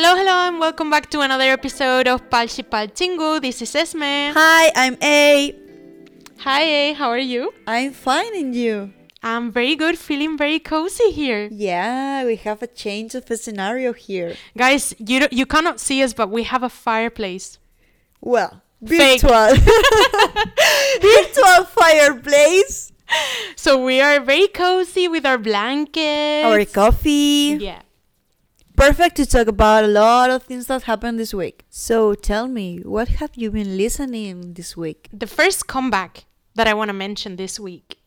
Hello, hello, and welcome back to another episode of Palshi Palchingu. This is Esme. Hi, I'm A. Hi, A, how are you? I'm fine and you? I'm very good, feeling very cozy here. Yeah, we have a change of a scenario here. Guys, you you cannot see us, but we have a fireplace. Well, virtual. virtual fireplace. So we are very cozy with our blankets. Our coffee. Yeah. Perfect to talk about a lot of things that happened this week. So tell me, what have you been listening this week? The first comeback that I want to mention this week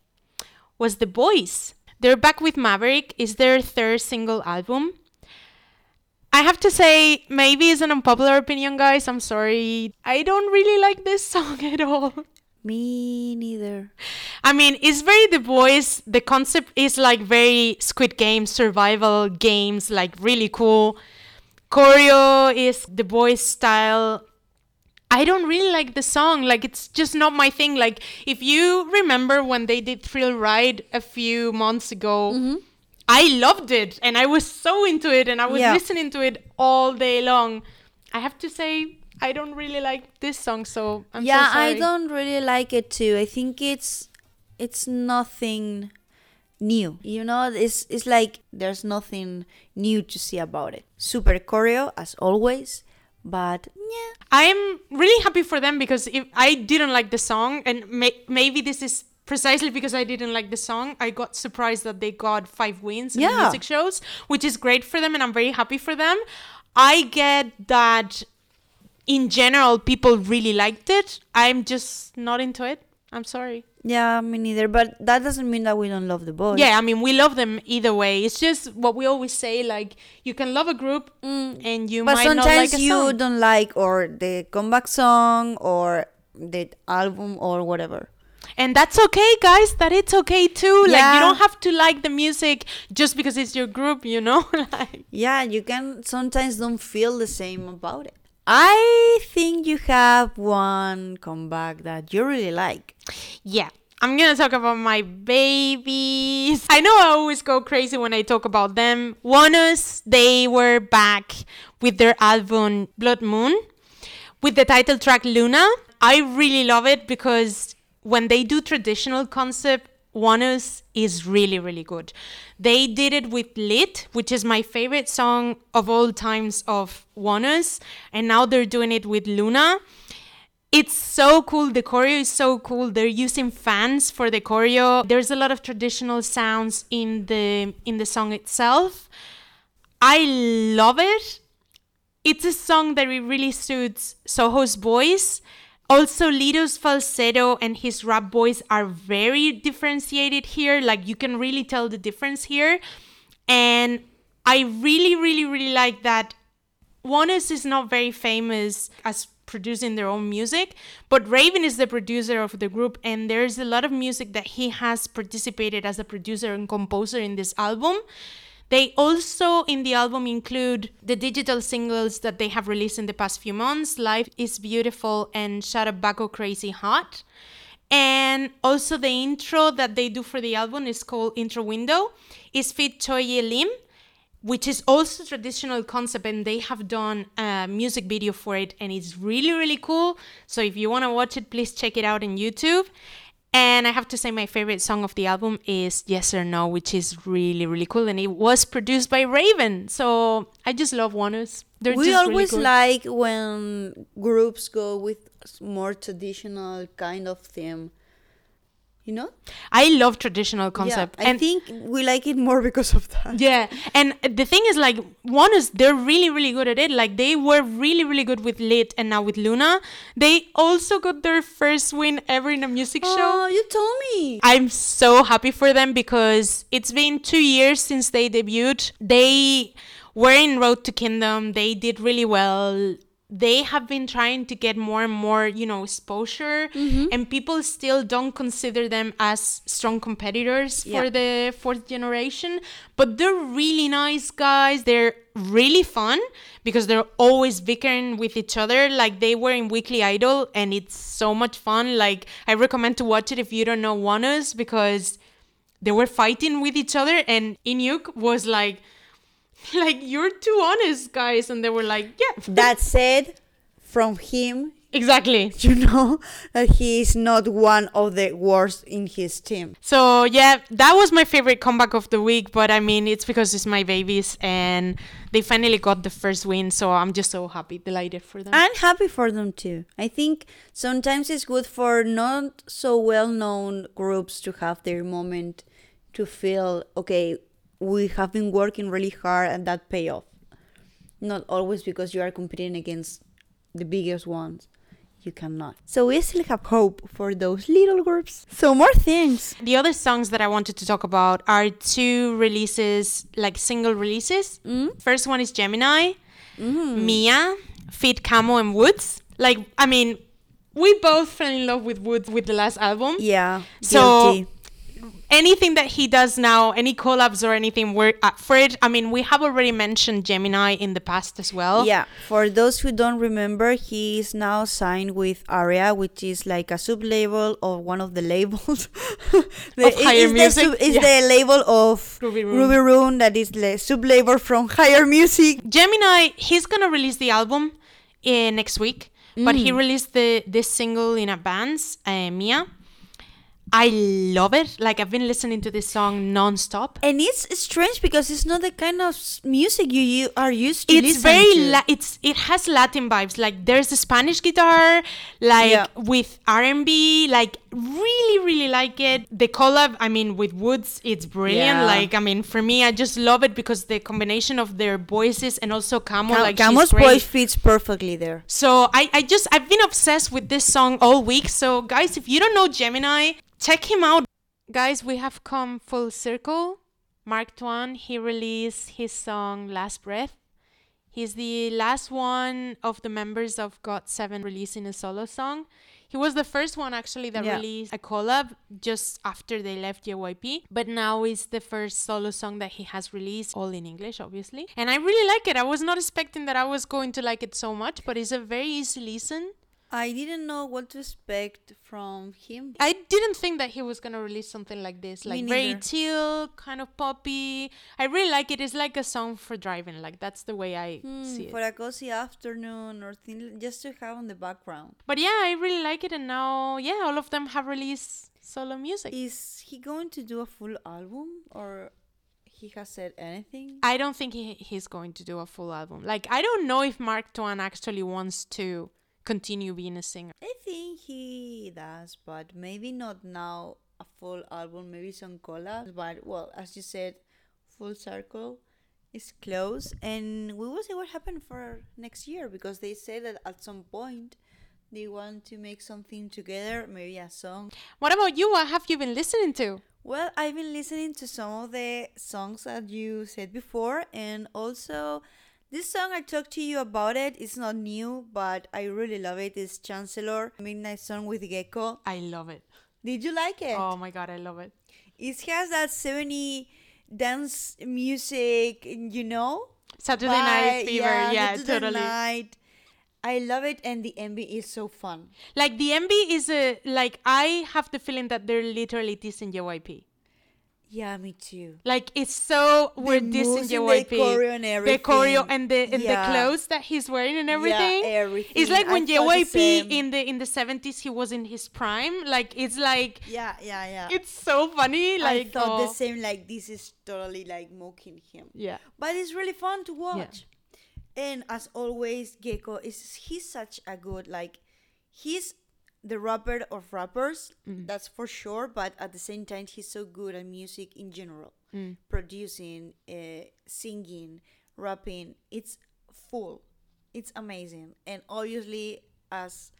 was The Boyz. They're back with Maverick. Is their third single album. I have to say, maybe it's an unpopular opinion, guys. I'm sorry. I don't really like this song at all. Me neither. I mean, it's very The Boyz. The concept is like very Squid Game survival games, like really cool. Choreo is The Boyz style. I don't really like the song. Like, it's just not my thing. Like, if you remember when they did Thrill Ride a few months ago, mm-hmm. I loved it and I was so into it and I was Yeah. listening to it all day long. I have to say, I don't really like this song, so I'm yeah, so sorry. I don't really like it too. I think it's it's nothing new. You know, it's it's like there's nothing new to see about it. Super choreo as always, but yeah. I'm really happy for them because if I didn't like the song, and may- maybe this is precisely because I didn't like the song, I got surprised that they got five wins in music shows, which is great for them, and I'm very happy for them. I get that in general people really liked it. I'm just not into it. I'm sorry. Yeah, me neither. But that doesn't mean that we don't love the Boyz. Yeah, I mean, we love them either way. It's just what we always say like, you can love a group and you Mm. But might not sometimes like a you song. don't like or the comeback song or the album or whatever. And that's okay, guys. That it's okay too. Like you don't have to like the music just because it's your group, you know? like Yeah, you can sometimes don't feel the same about it. I think you have one comeback that you really like. Yeah. I'm gonna talk about my babies. I know I always go crazy when I talk about them. ONEUS, they were back with their album Blood Moon with the title track Luna. I really love it because when they do traditional concept, ONEUS is really, really good. They did it with Lit, which is my favorite song of all times of ONEUS, and now they're doing it with Luna. It's so cool. The choreo is so cool. They're using fans for the choreo. There's a lot of traditional sounds in the in the song itself. I love it. It's a song that it really suits Seoho's voice. Also, Leedo's falsetto and his rap voice are very differentiated here. Like you can really tell the difference here. And I really, really, really like that ONEUS is not very famous as producing their own music, but Ravn is the producer of the group, and there's a lot of music that he has participated as a producer and composer in this album. They also in the album include the digital singles that they have released in the past few months Life is Beautiful and Shut Up Baco Crazy Hot. And also the intro that they do for the album is called Intro Window. Is Fit Choye Lim which is also traditional concept and they have done a music video for it and it's really really cool so if you want to watch it please check it out on youtube and i have to say my favorite song of the album is yes or no which is really really cool and it was produced by Ravn so i just love ONEUS. they're we just always really good. like when groups go with more traditional kind of theme. You know? i love traditional concept Yeah, I and think we like it more because of that. Yeah, and the thing is, like, ONEUS they're really, really good at it. Like, they were really, really good with Lit, and now with Luna, they also got their first win ever in a music show. Oh, you told me. I'm so happy for them because it's been two years since they debuted. They were in Road to Kingdom. They did really well. They have been trying to get more and more, you know, exposure, mm-hmm. and people still don't consider them as strong competitors for the fourth generation. But they're really nice guys. They're really fun because they're always bickering with each other. Like they were in Weekly Idol, and it's so much fun. Like I recommend to watch it if you don't know ONEUS because they were fighting with each other, and Inuk was like like you're too honest, guys, and they were like, yeah, That said, from him, exactly. you know that he is not one of the worst in his team. So yeah, that was my favorite comeback of the week. But I mean, it's because it's my babies, and they finally got the first win. So I'm just so happy, delighted for them. I'm happy for them too. I think sometimes it's good for not so well known groups to have their moment to feel okay, we have been working really hard and that pay off. Not always because you are competing against the biggest ones. You cannot. So we still have hope for those little groups. So more things. The other songs that I wanted to talk about are two releases, like single releases. Mm-hmm. First one is Gemini, mm-hmm. Mia, Fit Camo, and WOODZ. Like, I mean, we both fell in love with WOODZ with the last album. Yeah. So guilty. Anything that he does now, any collabs or anything, we're up for it. I mean, we have already mentioned Gemini in the past as well. Yeah, for those who don't remember, he is now signed with Aria, which is like a sub label of one of the labels. the, Of Higher it's Music, The sub, it's yeah. the label of Ruby Rune that is the sub label from Higher Music. Gemini, he's gonna release the album uh, next week, but he released the this single in advance, uh, Mia. I love it. Like I've been listening to this song nonstop. And it's strange because it's not the kind of music you, you are used to. It's listen very to. la- it's it has Latin vibes. Like there's a Spanish guitar, like Yeah. with R and B. Like really, really like it. The collab, I mean, with WOODZ, it's brilliant. Yeah. Like I mean, for me, I just love it because the combination of their voices and also Camo, Cam- like Camo's voice fits perfectly there. So I, I just I've been obsessed with this song all week. So guys, if you don't know Gemini, check him out. Guys, we have come full circle. Mark Tuan, he released his song Last Breath. He's the last one of the members of GOT7 releasing a solo song. He was the first one actually that Yeah. released a collab just after they left JYP, but now it's the first solo song that he has released, all in English, obviously. And I really like it. I was not expecting that I was going to like it so much, but it's a very easy listen. I didn't know what to expect from him. I didn't think that he was gonna release something like this, like very chill, kind of poppy. I really like it. It's like a song for driving. Like that's the way I Hmm, see it. for a cozy afternoon or thing, just to have on the background. But yeah, I really like it, and now yeah, all of them have released solo music. Is he going to do a full album or he has said anything? I don't think he, he's going to do a full album. Like I don't know if Mark Tuan actually wants to continue being a singer. I think he does, but maybe not now a full album, maybe some collabs. But well, as you said, full circle is close, and we will see what happens for next year because they say that at some point they want to make something together, maybe a song. What about you? What have you been listening to? Well, I've been listening to some of the songs that you said before, and also this song I talked to you about it. It's not new, but I really love it. It's Chancellor Midnight Song with Gaeko. I love it. Did you like it? Oh my god, I love it. It has that 70 dance music, you know? Saturday Vibe, Night Fever. Yeah, Saturday totally. Night. I love it, and the MV is so fun. Like the MV is a like I have the feeling that they're literally dissing JYP. Yeah, me too. Like it's so we're dissing JYP. the choreo and The choreo and the and Yeah. the clothes that he's wearing and everything. Yeah, everything. It's like when the JYP in the in the seventies he was in his prime. Like it's like Yeah, yeah, yeah. it's so funny. Like I thought oh. the same. Like this is totally like mocking him, Yeah. but it's really fun to watch. And as always, Gaeko is he's such a good like he's the rapper of rappers. Mm. That's for sure. But at the same time, he's so good at music in general, mm. producing, uh, singing, rapping. It's full. It's amazing, and obviously as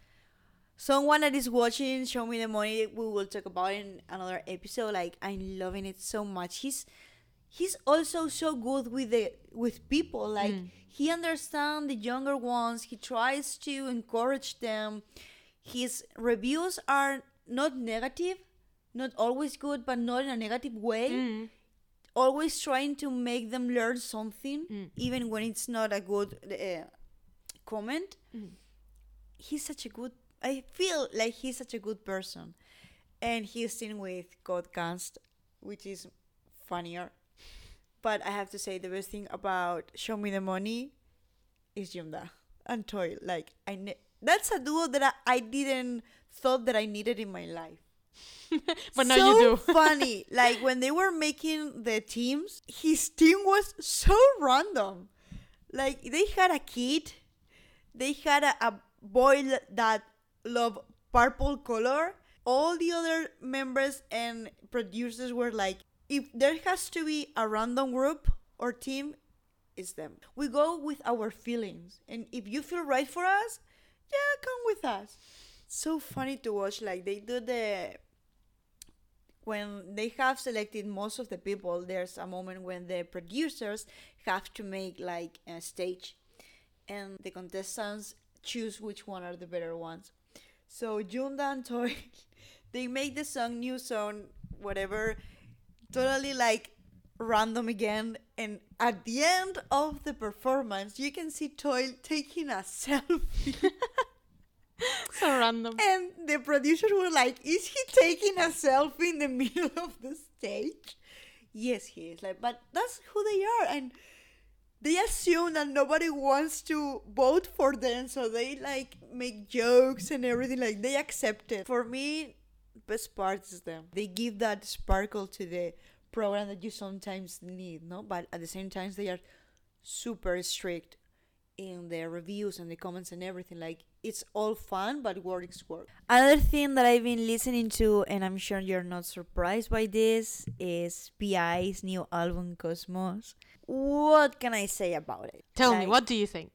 someone that is watching show me the money we will talk about in another episode like i'm loving it so much he's he's also so good with the with people like mm. he understands the younger ones he tries to encourage them his reviews are not negative not always good but not in a negative way. Mm. Always trying to make them learn something mm. even when it's not a good uh, comment. Mm. He's such a good I feel like he's such a good person. And he's seen with Code Kunst, which is funnier. But I have to say the best thing about Show Me the Money is Yumdda and Toil. Like I ne- that's a duo that I, I didn't thought that I needed in my life. but now so you do. funny. Like when they were making the teams, his team was so random. Like they had a kid, they had a, a boy that loved purple color. All the other members and producers were like, if there has to be a random group or team, it's them. We go with our feelings, and if you feel right for us, yeah, come with us. So funny to watch. Like they do the when they have selected most of the people, there's a moment when the producers have to make like a stage and the contestants choose which one are the better ones. So Yumdda and Toil, they make the song new song, whatever, totally like random again. And at the end of the performance, you can see Toil taking a selfie. so random. And the producers were like, "Is he taking a selfie in the middle of the stage?" Yes, he is. Like, but that's who they are, and they assume that nobody wants to vote for them, so they like make jokes and everything. Like they accept it. For me, best part is them. They give that sparkle to the program that you sometimes need, no? But at the same time, they are super strict in their reviews and the comments and everything. Like it's all fun, but works work. Another thing that I've been listening to, and I'm sure you're not surprised by this, is B.I.'s new album Cosmos. What can I say about it? Tell me, what do you think?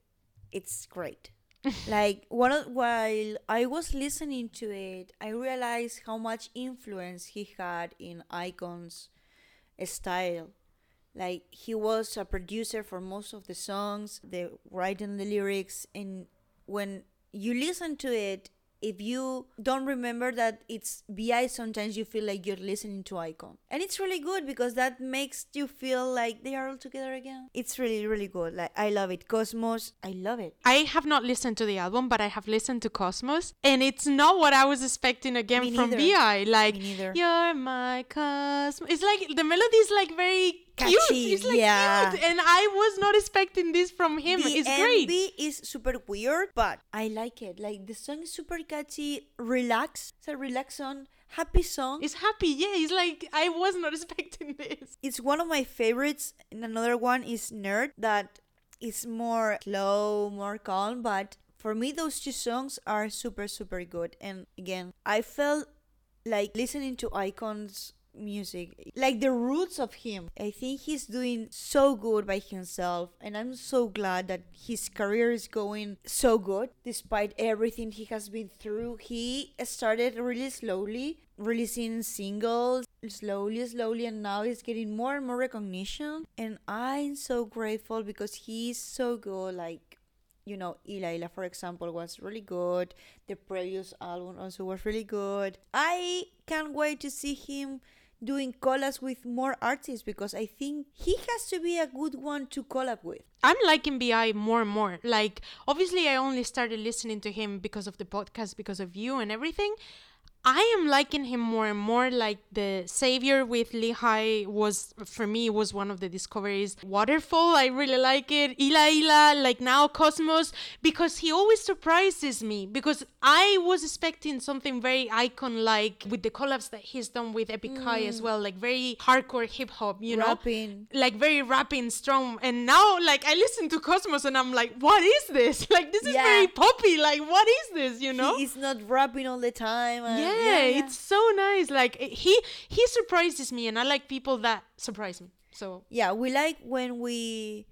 It's great. like one of, while I was listening to it, I realized how much influence he had in iKON's style. Like he was a producer for most of the songs the writing the lyrics and when you listen to it if you don't remember that it's BI sometimes you feel like you're listening to iKON and it's really good because that makes you feel like they are all together again it's really really good like i love it cosmos i love it I have not listened to the album, but I have listened to Cosmos, and it's not what I was expecting again Me from neither. BI. Like, you're my Cosmos. It's like the melody is like very cute. Catchy, It's like yeah. cute, and I was not expecting this from him. the it's great. is super weird, but I like it. Like the song is super catchy, relax. It's a relax song, happy song. It's happy, yeah. It's like I was not expecting this. it's one of my favorites. And another one is Nerd, that is more slow, more calm. But for me, those two songs are super, super good. And again, I felt like listening to iKON's music, like the roots of him. I think he's doing so good by himself, and I'm so glad that his career is going so good despite everything he has been through. He started really slowly, releasing singles slowly, slowly, and now he's getting more and more recognition. And I'm so grateful because he's so good. Like you know, Illa Illa, for example, was really good. The previous album also was really good. I can't wait to see him doing collabs with more artists because I think he has to be a good one to collab with. I'm liking BI more and more. Like, obviously, I only started listening to him because of the podcast, because of you and everything. I am liking him more and more. Like the Savior with Lee Hi was for me was one of the discoveries. Waterfall, I really like it. Illa Illa, like now Cosmos, because he always surprises me. Because I was expecting something very iKON like with the collabs that he's done with Epik High as mm. well, like very hardcore hip hop, you know, Rapping. like very rapping strong. And now, like I listen to Cosmos and I'm like, what is this? Like this is Yeah. very poppy. Like what is this? You know? He's not rapping all the time. and- yeah, it's so nice. Like eh, he he surprises me, and I like people that surprise me. So yeah we like when we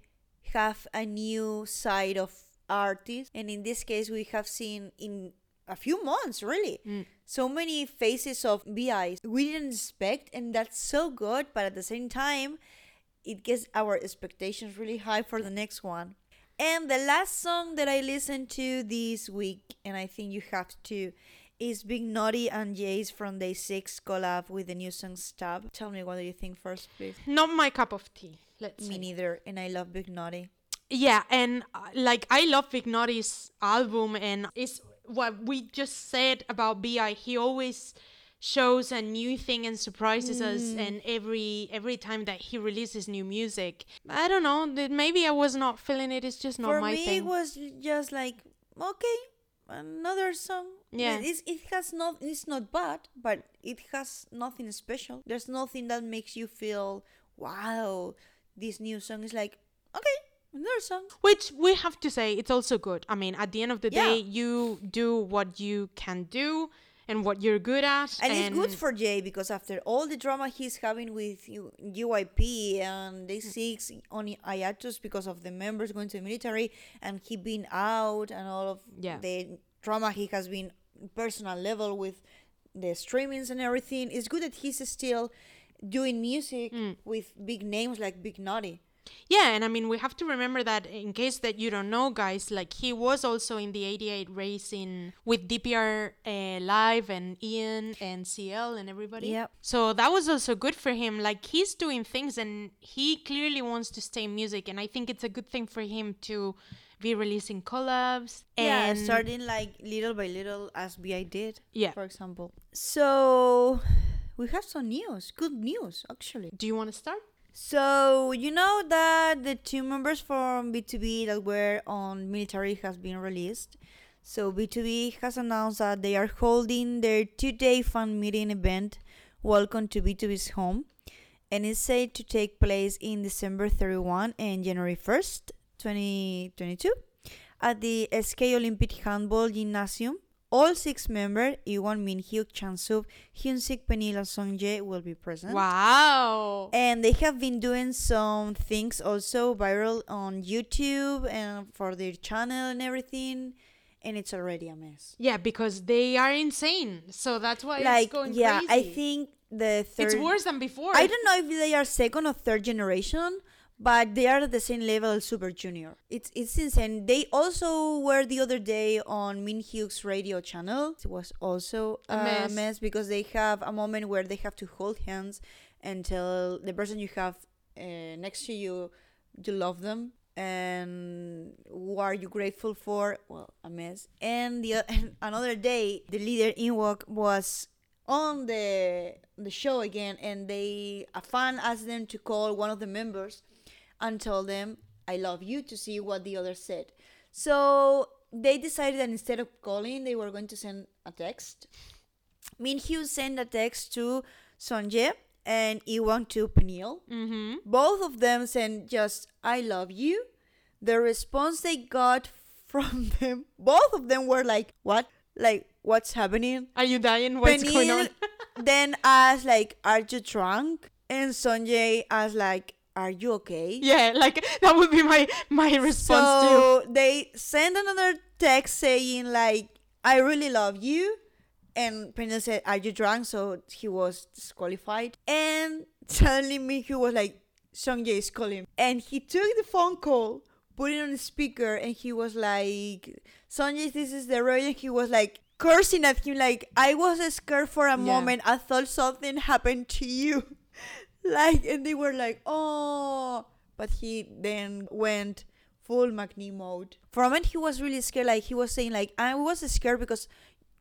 have a new side of artists and in this case we have seen in a few months really mm. so many faces of BI's we didn't expect and that's so good but at the same time it gets our expectations really high for the next one and the last song that i listened to this week and i think you have to is Big Naughty and Jae from Day 6 collab with the new song Stab. Tell me what do you think first, please? not my cup of tea. Let's Me neither, and I love Big Naughty. Yeah, and uh, like I love Big Naughty's album, and it's what we just said about BI. He always shows a new thing and surprises us and every every time that he releases new music i don't know maybe i was not feeling it it's just not For my me, thing it was just like okay, another song. Yeah. it's, it has not. It's not bad, but it has nothing special. There's nothing that makes you feel wow. This new song is like okay, another song. which we have to say it's also good i mean at the end of the day you do what you can do and what you're good at And, it's good for Jae because after all the drama he's having with JYP and they mm. six on hiatus because of the members going to the military and he being out and all of Yeah. the drama he has been personal level with the streamings and everything. It's good that he's still doing music Mm. with big names like Big Naughty. Yeah, and I mean, we have to remember that in case that you don't know, guys, like he was also in the 88rising with DPR uh, Live and Ian and CL and everybody. Yep. So that was also good for him. Like he's doing things and he clearly wants to stay in music. And I think it's a good thing for him to be releasing collabs. yeah, And starting like little by little as BI did, Yeah. for example. So we have some news, good news actually. do you want to start? So you know that the two members from BTOB that were on military has been released. So BTOB has announced that they are holding their two-day fan meeting event, Welcome to BTOB's Home, and it's said to take place in December 31 and January 1st, 2022, at the SK Olympic Handball Gymnasium. All six members, Eunkwang Minhyuk, Changsub, Hyunsik, Peniel, and Sungjae will be present. Wow. And they have been doing some things also viral on YouTube and for their channel and everything. And it's already a mess. Yeah, because they are insane. So that's why like, it's going yeah, crazy. I think the third. it's worse than before. I don't know if they are second or third generation, but they are at the same level as Super Junior. It's it's insane. They also were the other day on Min Hyuk's radio channel. It was also a, A mess. mess. because they have a moment where they have to hold hands and tell the person you have uh, next to you you love them and who are you grateful for well a mess and the and another day the leader Inwok was on the the show again and they a fan asked them to call one of the members and told them I love you to see what the other said. So they decided that instead of calling they were going to send a text. Min Hyo sent a text to Sungjae and Eunkwang to Peniel. Mm-hmm. Both of them sent just I love you. The response they got from them, both of them were like, What? Like, what's happening? Are you dying? What's going on? then asked like, "Are you drunk?" And Sungjae asked like, "Are you okay?" yeah, like that would be my my response too. So they send another text saying like, "I really love you," and Peniel said, "Are you drunk?" So he was disqualified. And suddenly Miku was like, "Sungjae is calling," and he took the phone call. Put it on the speaker and he was like, Sungjae, this is the radio. And he was like cursing at him, like, I was scared for a Yeah. moment. I thought something happened to you. like, and they were like, oh. But he then went full Magni mode. For a moment, he was really scared. Like, he was saying, like, I was scared because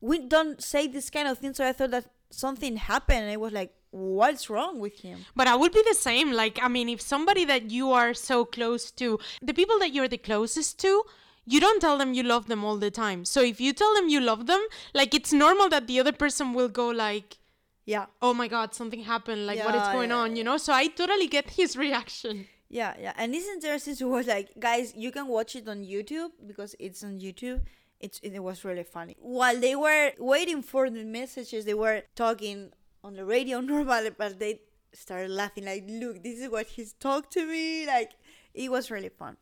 we don't say this kind of thing. So I thought that something happened. And I was like, what's wrong with him? But I would be the same. Like, I mean, if somebody that you are so close to, the people that you're the closest to, you don't tell them you love them all the time. So if you tell them you love them, like it's normal that the other person will go like, Yeah. "Oh my god, something happened. Like what is going yeah, on?" You know? So I totally get his reaction. Yeah, yeah, and it's interesting to watch. Like, guys, you can watch it on YouTube because it's on YouTube. It's it was really funny. While they were waiting for the messages, they were talking on the radio normally, but they started laughing. Like, look, this is what he's talked to me. Like, it was really fun,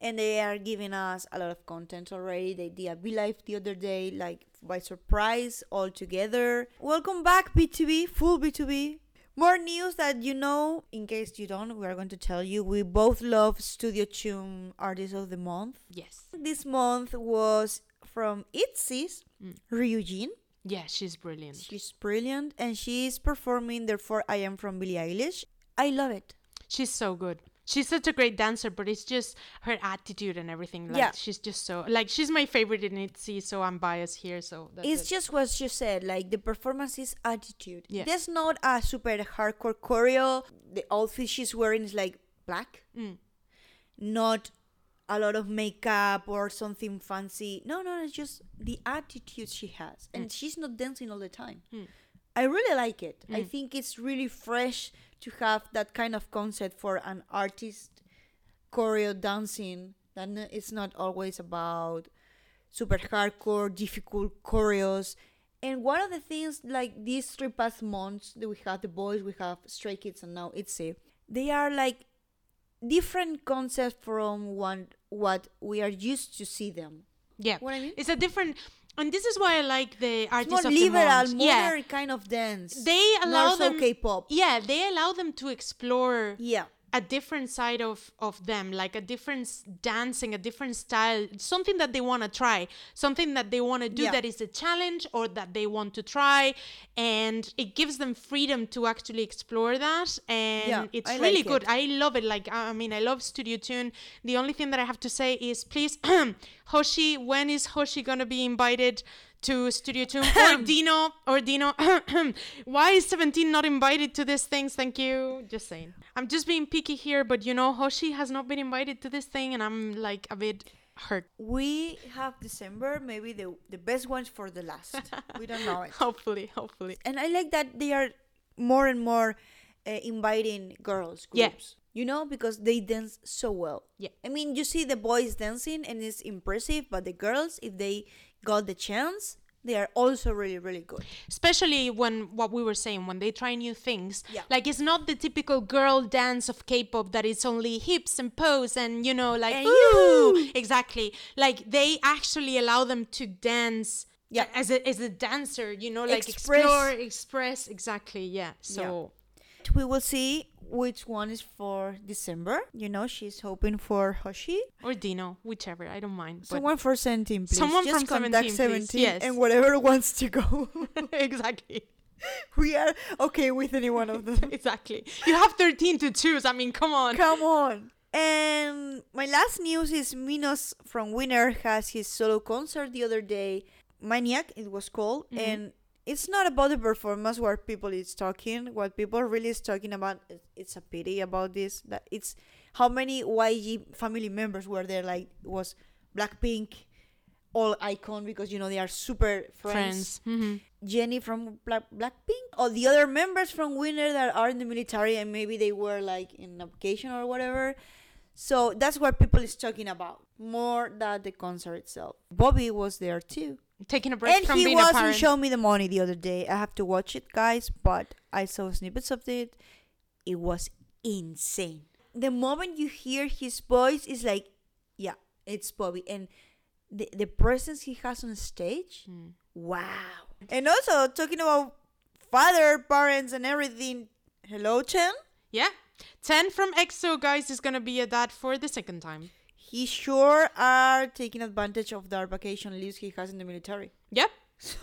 and they are giving us a lot of content already. They did a Live the other day, like by surprise, all together. Welcome back, BTOB, full BTOB. More news that you know, in case you don't, we are going to tell you. We both love Studio Choom Artist of the Month. Yes. This month was from ITZY's mm. Ryujin. Yeah, she's brilliant. She's brilliant and she's performing Therefore I Am from Billie Eilish. I love it. She's so good. She's such a great dancer, but it's just her attitude and everything. Like, Yeah. she's just so like she's my favorite in ITZY, so I'm biased here. So that's it's it. just what you said like the performance is attitude Yeah. there's not a super hardcore choreo the outfit she's wearing is like black Mm. not a lot of makeup or something fancy no no it's just the attitude she has and Mm. she's not dancing all the time i really like it Mm. i think it's really fresh to have that kind of concept for an artist choreo dancing that it's not always about super hardcore, difficult choreos. And one of the things, like these three past months that we have the Boyz, we have Stray Kids, and now it's ITZY, they are like different concepts from one, what we are used to see them. yeah. What I mean? It's a different, and this is why I like the It's artists more of liberal, the month. Yeah, kind of dance. they allow so them. K-pop. Yeah, they allow them to explore Yeah. A different side of of them like a different dancing a different style something that they want to try something that they want to do Yeah. that is a challenge or that they want to try and it gives them freedom to actually explore that and Yeah, it's I really like good it. i love it like i I mean i love studio choom the only thing that i have to say is please hoshi when is hoshi gonna be invited to Studio Choom or Dino or Dino. Why is 17 not invited to these things? Thank you. Just saying. I'm just being picky here, but you know, Hoshi has not been invited to this thing, and I'm like a bit hurt. We have December, maybe the the best ones for the last. we don't know it. Hopefully, hopefully. and I like that they are more and more uh, inviting girls groups. Yeah. groups. You know, because they dance so well. Yeah. I mean, you see the boys dancing and it's impressive, but the girls, if they got the chance, they are also really, really good. Especially when what we were saying, when they try new things. Yeah. Like it's not the typical girl dance of K-pop that it's only hips and pose and you know, like And ooh, exactly. Like they actually allow them to dance. Yeah. As a as a dancer, you know, like Express. explore, express. Exactly. Yeah. So. We will see which one is for December. You know, she's hoping for Hoshi. Or Dino, whichever. I don't mind. Someone for 17, please. Someone Just from contact 17, please. Yes. and whatever wants to go. exactly. we are okay with any one of them. Exactly. You have 13 to choose. I mean, come on. Come on. And my last news is Minos from Winner has his solo concert the other day. Maniac, it was called. Mm-hmm. And it's not about the performance where people is talking. What people really is talking about, it's a pity about this. That it's how many YG family members were there. Like was Blackpink, all icon because you know they are super friends. Friends. hmm Jennie from Black Blackpink or the other members from Winner that are in the military and maybe they were like in a vacation or whatever. So that's what people is talking about more than the concert itself. Bobby was there too, Taking a break and from he being a wasn't parent. showing me the money the other day. I have to watch it, guys, but I saw snippets of it. It was insane. The moment you hear his voice, is like, yeah, it's Bobby, and the the presence he has on stage. Hmm. Wow. And also talking about father, parents, and everything. Hello, Chen. yeah. Chen from EXO, guys, is going to be a dad for the second time. He sure are taking advantage of the vacation leaves he has in the military. Yep. So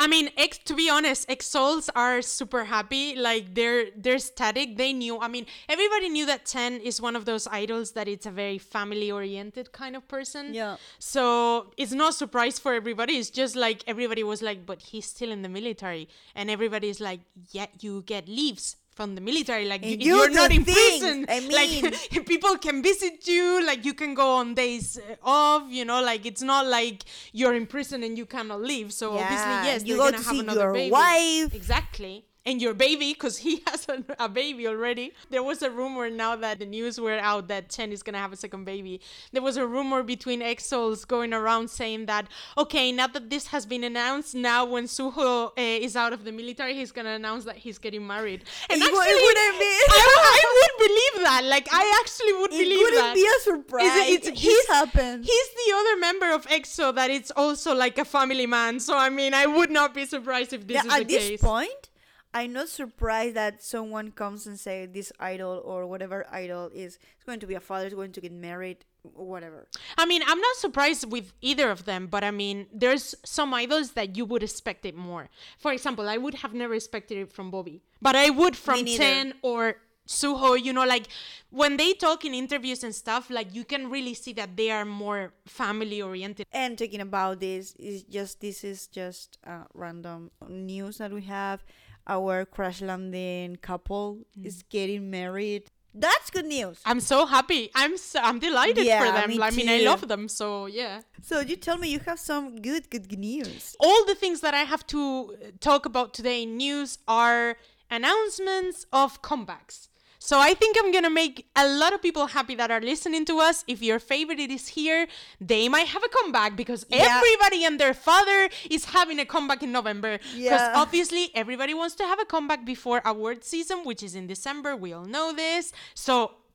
I mean, ex, to be honest, EXOs are super happy. Like they're they're static. They knew. I mean, everybody knew that Chen is one of those idols that it's a very family oriented kind of person. Yeah. So it's not surprise for everybody. It's just like everybody was like, but he's still in the military, and everybody's like, yeah, you get leaves from the military. Like And you, are not in things. prison. I mean- like people can visit you. Like you can go on days uh, off. You know, like it's not like you're in prison and you cannot leave. So obviously, yes, you go gonna to have see another your baby. wife. Exactly. And your baby, because he has a, a baby already. There was a rumor now that the news were out that Chen is gonna have a second baby. There was a rumor between EXOs going around saying that, okay, now that this has been announced, now when Suho uh, is out of the military, he's gonna announce that he's getting married. And It actually, it wouldn't be- I, I would believe that. Like, I actually would it believe wouldn't that. be a surprise. Is it- if this happens. He's the other member of EXO that it's also like a family man. So I mean, I would not be surprised if this Yeah, is the at this case. point, I'm not surprised that someone comes and say this idol or whatever idol is is going to be a father, is going to get married, whatever. I mean, I'm not surprised with either of them, but I mean, there's some idols that you would expect it more. For example, I would have never expected it from Bobby, but I would from. Chen or Suho, you know, like when they talk in interviews and stuff, like you can really see that they are more family oriented. And talking about this is just this is just uh, random news that we have. Our crash landing couple is mm. getting married. That's good news. I'm so happy. I'm so, I'm delighted Yeah, for them. me I mean, I love them. So yeah. So you tell me you have some good good news. All the things that I have to talk about today in news are announcements of comebacks. So I think I'm gonna make a lot of people happy that are listening to us. If your favorite is here, they might have a comeback because Yeah. everybody and their father is having a comeback in November. Because Yeah. obviously everybody wants to have a comeback before award season, which is in December. We all know this. So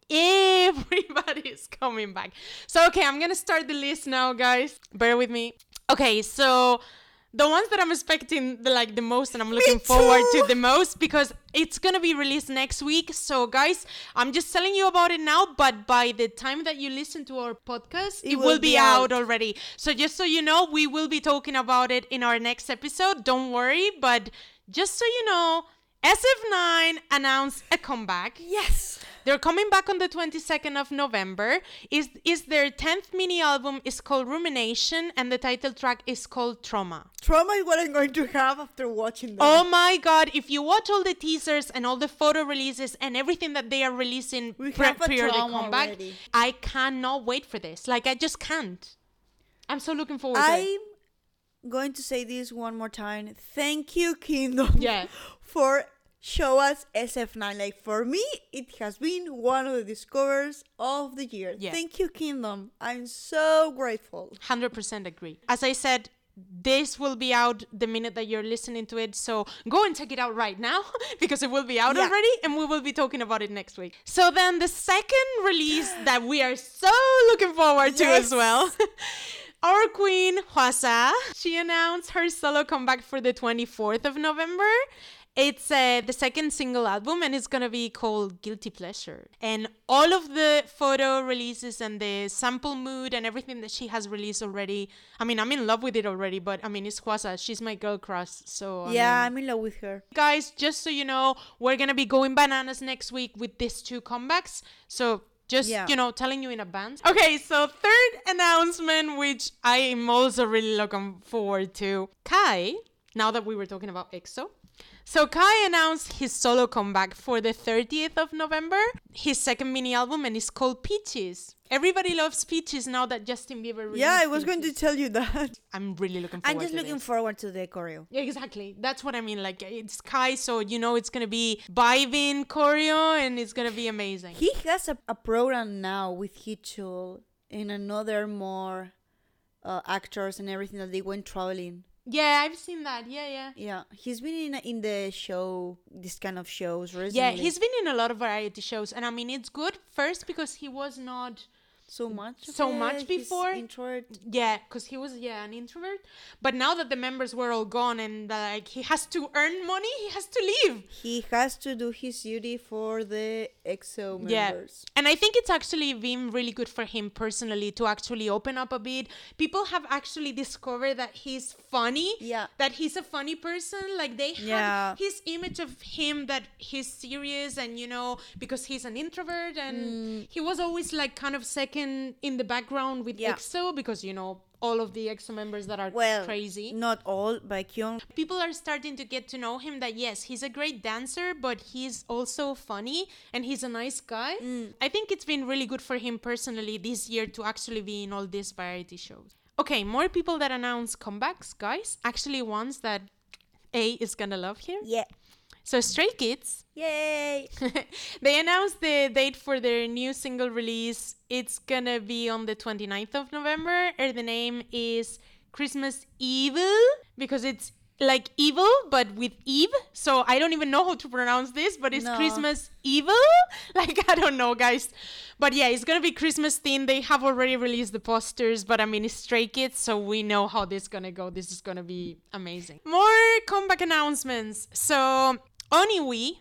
everybody is coming back. So okay, I'm gonna start the list now, guys. Bear with me. Okay, so the ones that I'm expecting the like the most and I'm looking forward to the most because it's gonna be released next week. So guys, I'm just telling you about it now, but by the time that you listen to our podcast, it, will, be, out. already. So just so you know, we will be talking about it in our next episode. Don't worry, but just so you know, SF9 announced a comeback. Yes. They're coming back on the 22nd of November. Is is their 10th mini album is called Rumination and the title track is called Trauma. Trauma is what I'm going to have after watching them. Oh my god, if you watch all the teasers and all the photo releases and everything that they are releasing We pre- prior to comeback, already. I cannot wait for this. Like I just can't. I'm so looking forward to it. I'm going to say this one more time. Thank you, Kingdom. Yeah. For show us SF9. Like for me, it has been one of the discoveries of the year. Yeah. Thank you, Kingdom. I'm so grateful. 100% agree. As I said, this will be out the minute that you're listening to it. So go and check it out right now because it will be out Yeah. already and we will be talking about it next week. So then the second release that we are so looking forward to as well. Our queen, Hwasa, she announced her solo comeback for the 24th of November. It's uh, the second single album and it's gonna be called Guilty Pleasure. And all of the photo releases and the sample mood and everything that she has released already. I mean, I'm in love with it already, but I mean, it's Hwasa. She's my girl crush. So, I yeah, mean- I'm in love with her. guys, just so you know, we're gonna be going bananas next week with these two comebacks. So just Yeah. you know, telling you in advance. Okay, so third announcement, which I am also really looking forward to. Kai, now that we were talking about EXO. So Kai announced his solo comeback for the 30th of November, his second mini album, and it's called Peaches. Everybody loves Peaches now that Justin Bieber released Yeah, I was going to tell you that. I'm really looking forward I'm just to looking this. forward to the choreo. Yeah, exactly. That's what I mean. Like it's Kai, so you know it's gonna be vibing choreo, and it's gonna be amazing. He has a, a program now with Heechul and another more uh, actors and everything that they went traveling. Yeah, I've seen that. Yeah, yeah. Yeah, he's been in in the show, this kind of shows recently. Yeah, he's been in a lot of variety shows, and I mean it's good. First because he was not so much. so much before. introvert. Yeah, because he was yeah an introvert. But now that the members were all gone and like he has to earn money, he has to leave. He has to do his duty for the EXO members Yeah. And I think it's actually been really good for him personally to actually open up a bit. People have actually discovered that he's funny. Yeah. That he's a funny person. Like they have Yeah. his image of him that he's serious and you know, because he's an introvert and Mm. he was always like kind of second in the background with Yeah. EXO because you know all of the EXO members that are Well, crazy Not all, but Kyung. people are starting to get to know him that yes he's a great dancer but he's also funny and he's a nice guy Mm. i think it's been really good for him personally this year to actually be in all these variety shows okay more people that announce comebacks guys actually ones that a is gonna love here Yeah. So stray kids Yay! they announced the date for their new single release. It's gonna be on the 29th of November, and the name is Christmas Evil because it's like evil but with Eve. So I don't even know how to pronounce this, but it's No. Christmas Evil. Like I don't know, guys. But yeah, it's gonna be Christmas themed. They have already released the posters, but I mean it's Stray Kids, so we know how this is gonna go. This is gonna be amazing. More comeback announcements. So Oniwi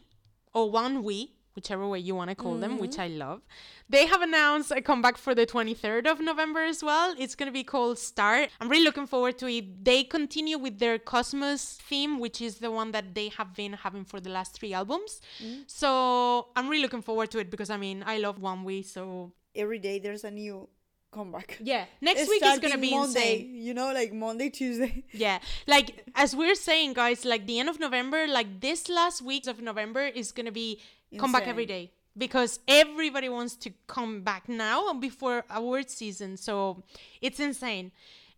or One We, whichever way you want to call them, which mm-hmm. I love. They have announced a comeback for the 23rd of November as well. It's going to be called Star. I'm really looking forward to it. They continue with their Cosmos theme, which is the one that they have been having for the last three albums. Mm. So I'm really looking forward to it because I mean, I love ONEWE, so Every day there's a new comeback. yeah. Next week is going to be Monday, insane. You know, like Monday, Tuesday. Yeah, like as we're saying, guys, like the end of November, like this last week of November is gonna be come back every day because everybody wants to come back now before award season. So it's insane.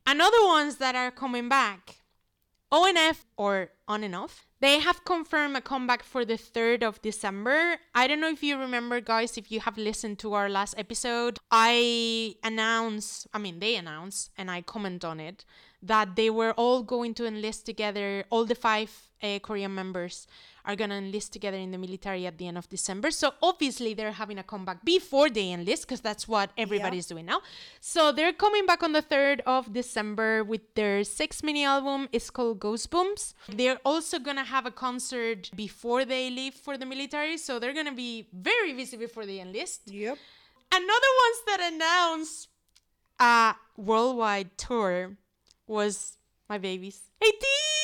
Another ones that are coming back, ONF or on and off. They have confirmed a comeback for the 3rd of December. I don't know if you remember, guys, if you have listened to our last episode. I announced, I mean, they announced, and I comment on it, that they were all going to enlist together, all the five uh, Korean members are going to enlist together in the military at the end of December. So obviously they're having a comeback before they enlist because that's what everybody's doing now. So they're coming back on the 3rd of December with their sixth mini album. It's called Goosebumps. They're also going to have a concert before they leave for the military. So they're going to be very busy before they enlist. Yep. Another ones that announced a worldwide tour was my babies. ATEEZ!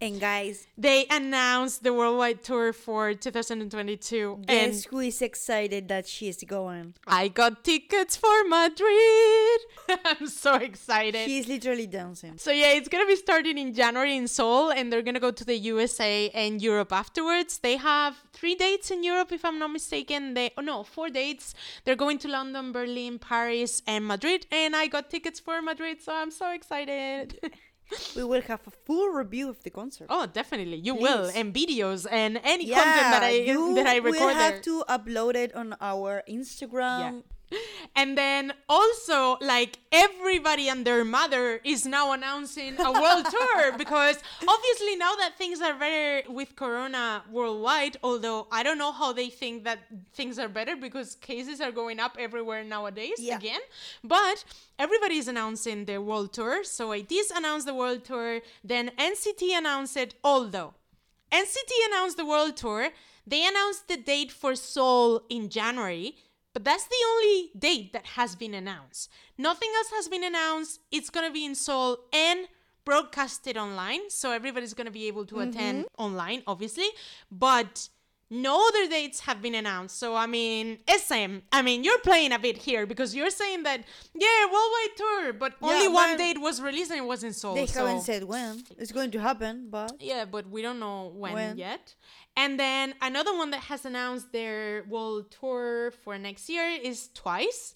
And guys, They announced the worldwide tour for 2022. guess and who is excited that she's going? I got tickets for Madrid. I'm so excited. She's literally dancing. So yeah, it's gonna be starting in January in Seoul, and they're gonna go to the USA and Europe afterwards. They have three dates in Europe, if I'm not mistaken. They oh no, four dates. They're going to London, Berlin, Paris, and Madrid, and I got tickets for Madrid, so I'm so excited. We will have a full review of the concert. oh, definitely, you will, and videos and any content that I that I will record there. have to upload it on our Instagram. And then also, like everybody and their mother is now announcing a world tour because obviously now that things are better with Corona worldwide, although I don't know how they think that things are better because cases are going up everywhere nowadays Yeah. again. But everybody is announcing their world tour. So ATEEZ announced the world tour, then NCT announced it, although NCT announced the world tour. They announced the date for Seoul in January, but that's the only date that has been announced. Nothing else has been announced. It's going to be in Seoul and broadcasted online, so everybody's going to be able to mm-hmm. attend online, obviously. But no other dates have been announced. So I mean, SM, I mean, you're playing a bit here because you're saying that yeah, worldwide tour, but only Yeah, one date was released and it was in Seoul. They so- haven't said when. It's going to happen, but yeah, but we don't know when, When. yet. And then another one that has announced their world tour for next year is Twice,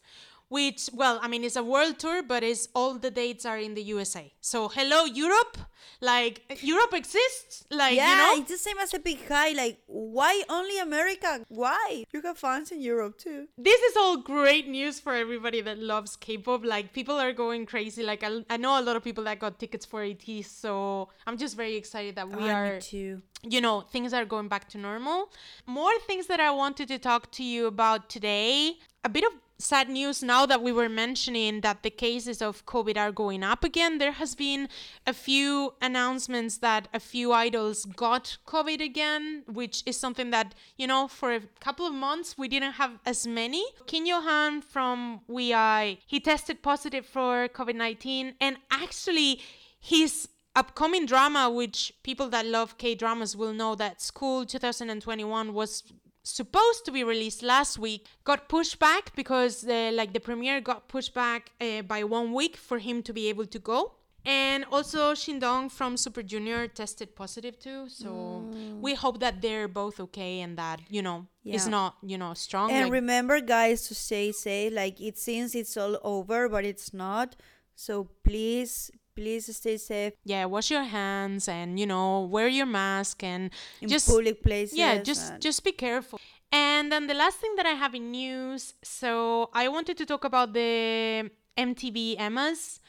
which, well, I mean, it's a world tour, but it's all the dates are in the USA. So, hello, Europe. Like, Europe exists. Like, yeah, you know? it's the same as Epik High. Like, why only America? Why? You have fans in Europe too. this is all great news for everybody that loves K-pop. Like people are going crazy. Like I, I know a lot of people that got tickets for AT, so I'm just very excited that we Ah, are too. you know, things are going back to normal. More things that I wanted to talk to you about today. A bit of sad news now that we were mentioning that the cases of COVID are going up again. There has been a few announcements that a few idols got COVID again, which is something that, you know, for a couple of months we didn't have as many. Kim Yohan from WEi, he tested positive for COVID 19 and actually his upcoming drama, which people that love K dramas will know that School 2021 was supposed to be released last week, got pushed back because the, like the premiere got pushed back uh, by one week for him to be able to go. And also Shindong from Super Junior tested positive too. So we hope that they're both okay and that, you know, it's not, you know, strong. And like- remember, guys, to stay safe. Like, it seems it's all over, but it's not. So please, please stay safe yeah, wash your hands and, you know, wear your mask and in just public places. yeah just just be careful and then the last thing that i have in news so i wanted to talk about the mtv EMAs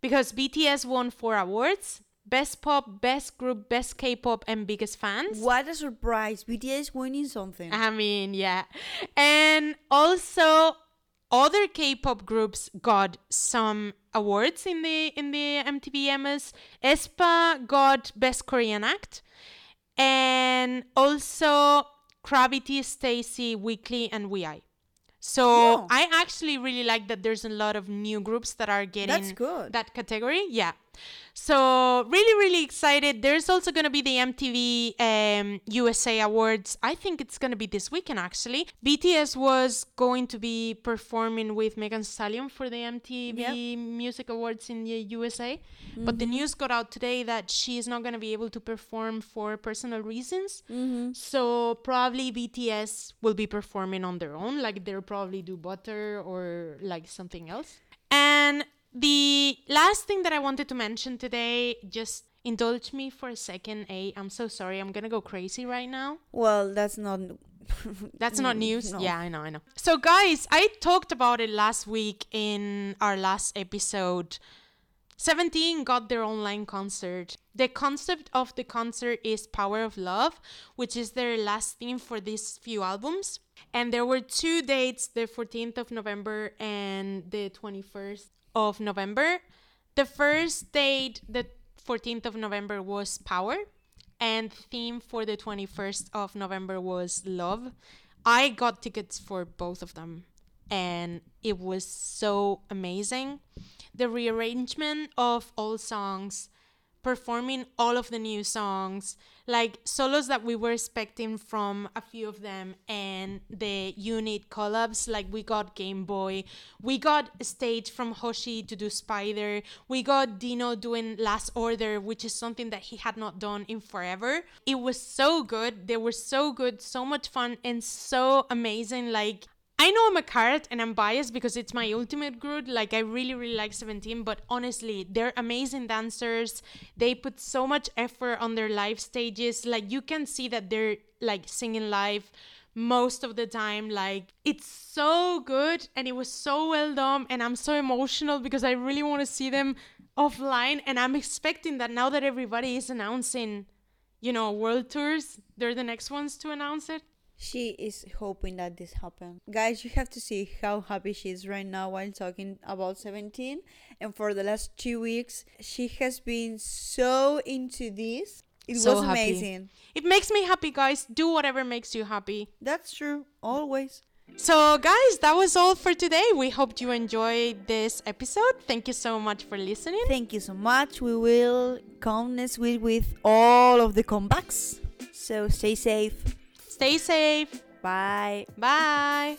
because bts won four awards best pop best group best k-pop and biggest fans What a surprise! BTS winning something. I mean, yeah. And also other K-pop groups got some awards in the in the MTV EMAs. aespa got Best Korean Act. And also CRAVITY, STAYC, Weekly, and WEi So Oh. I actually really like that there's a lot of new groups that are getting that category. Yeah. So really, really excited. There's also gonna be the MTV um, USA Awards. I think it's gonna be this weekend actually. BTS was going to be performing with Megan Stallion for the MTV Music Awards in the USA, but the news got out today that she is not gonna be able to perform for personal reasons. So probably BTS will be performing on their own, like they'll probably do Butter or like something else. And the last thing that I wanted to mention today, just indulge me for a second. A, I'm so sorry, I'm gonna go crazy right now. Well, that's not. That's not news. no. Yeah, I know, I know. So, guys, I talked about it last week in our last episode. 17 got their online concert. The concept of the concert is Power of Love, which is their last theme for these few albums. And there were two dates, the 14th of November and the 21st of November. The first date, the 14th of November, was Power, and theme for the 21st of November was Love. I got tickets for both of them, and it was so amazing. The rearrangement of all songs, performing all of the new songs, like solos that we were expecting from a few of them, and the unit collabs. Like we got Game Boy, we got stage from Hoshi to do Spider, we got Dino doing Last Order, which is something that he had not done in forever. It was so good. They were so good, so much fun, and so amazing. Like I know I'm a Carat and I'm biased because it's my ultimate group. Like I really, really like 17, but honestly, they're amazing dancers. They put so much effort on their live stages. Like you can see that they're like singing live most of the time. Like it's so good and it was so well done. And I'm so emotional because I really want to see them offline. And I'm expecting that now that everybody is announcing, you know, world tours, they're the next ones to announce it. She is hoping that this happens. Guys, you have to see how happy she is right now while talking about 17. And for the last two weeks, she has been so into this. It So was happy. amazing. It makes me happy, guys. Do whatever makes you happy. That's true, always. So, guys, that was all for today. We hope you enjoyed this episode. Thank you so much for listening. Thank you so much. We will come next week with all of the comebacks. So stay safe. Stay safe. Bye. Bye.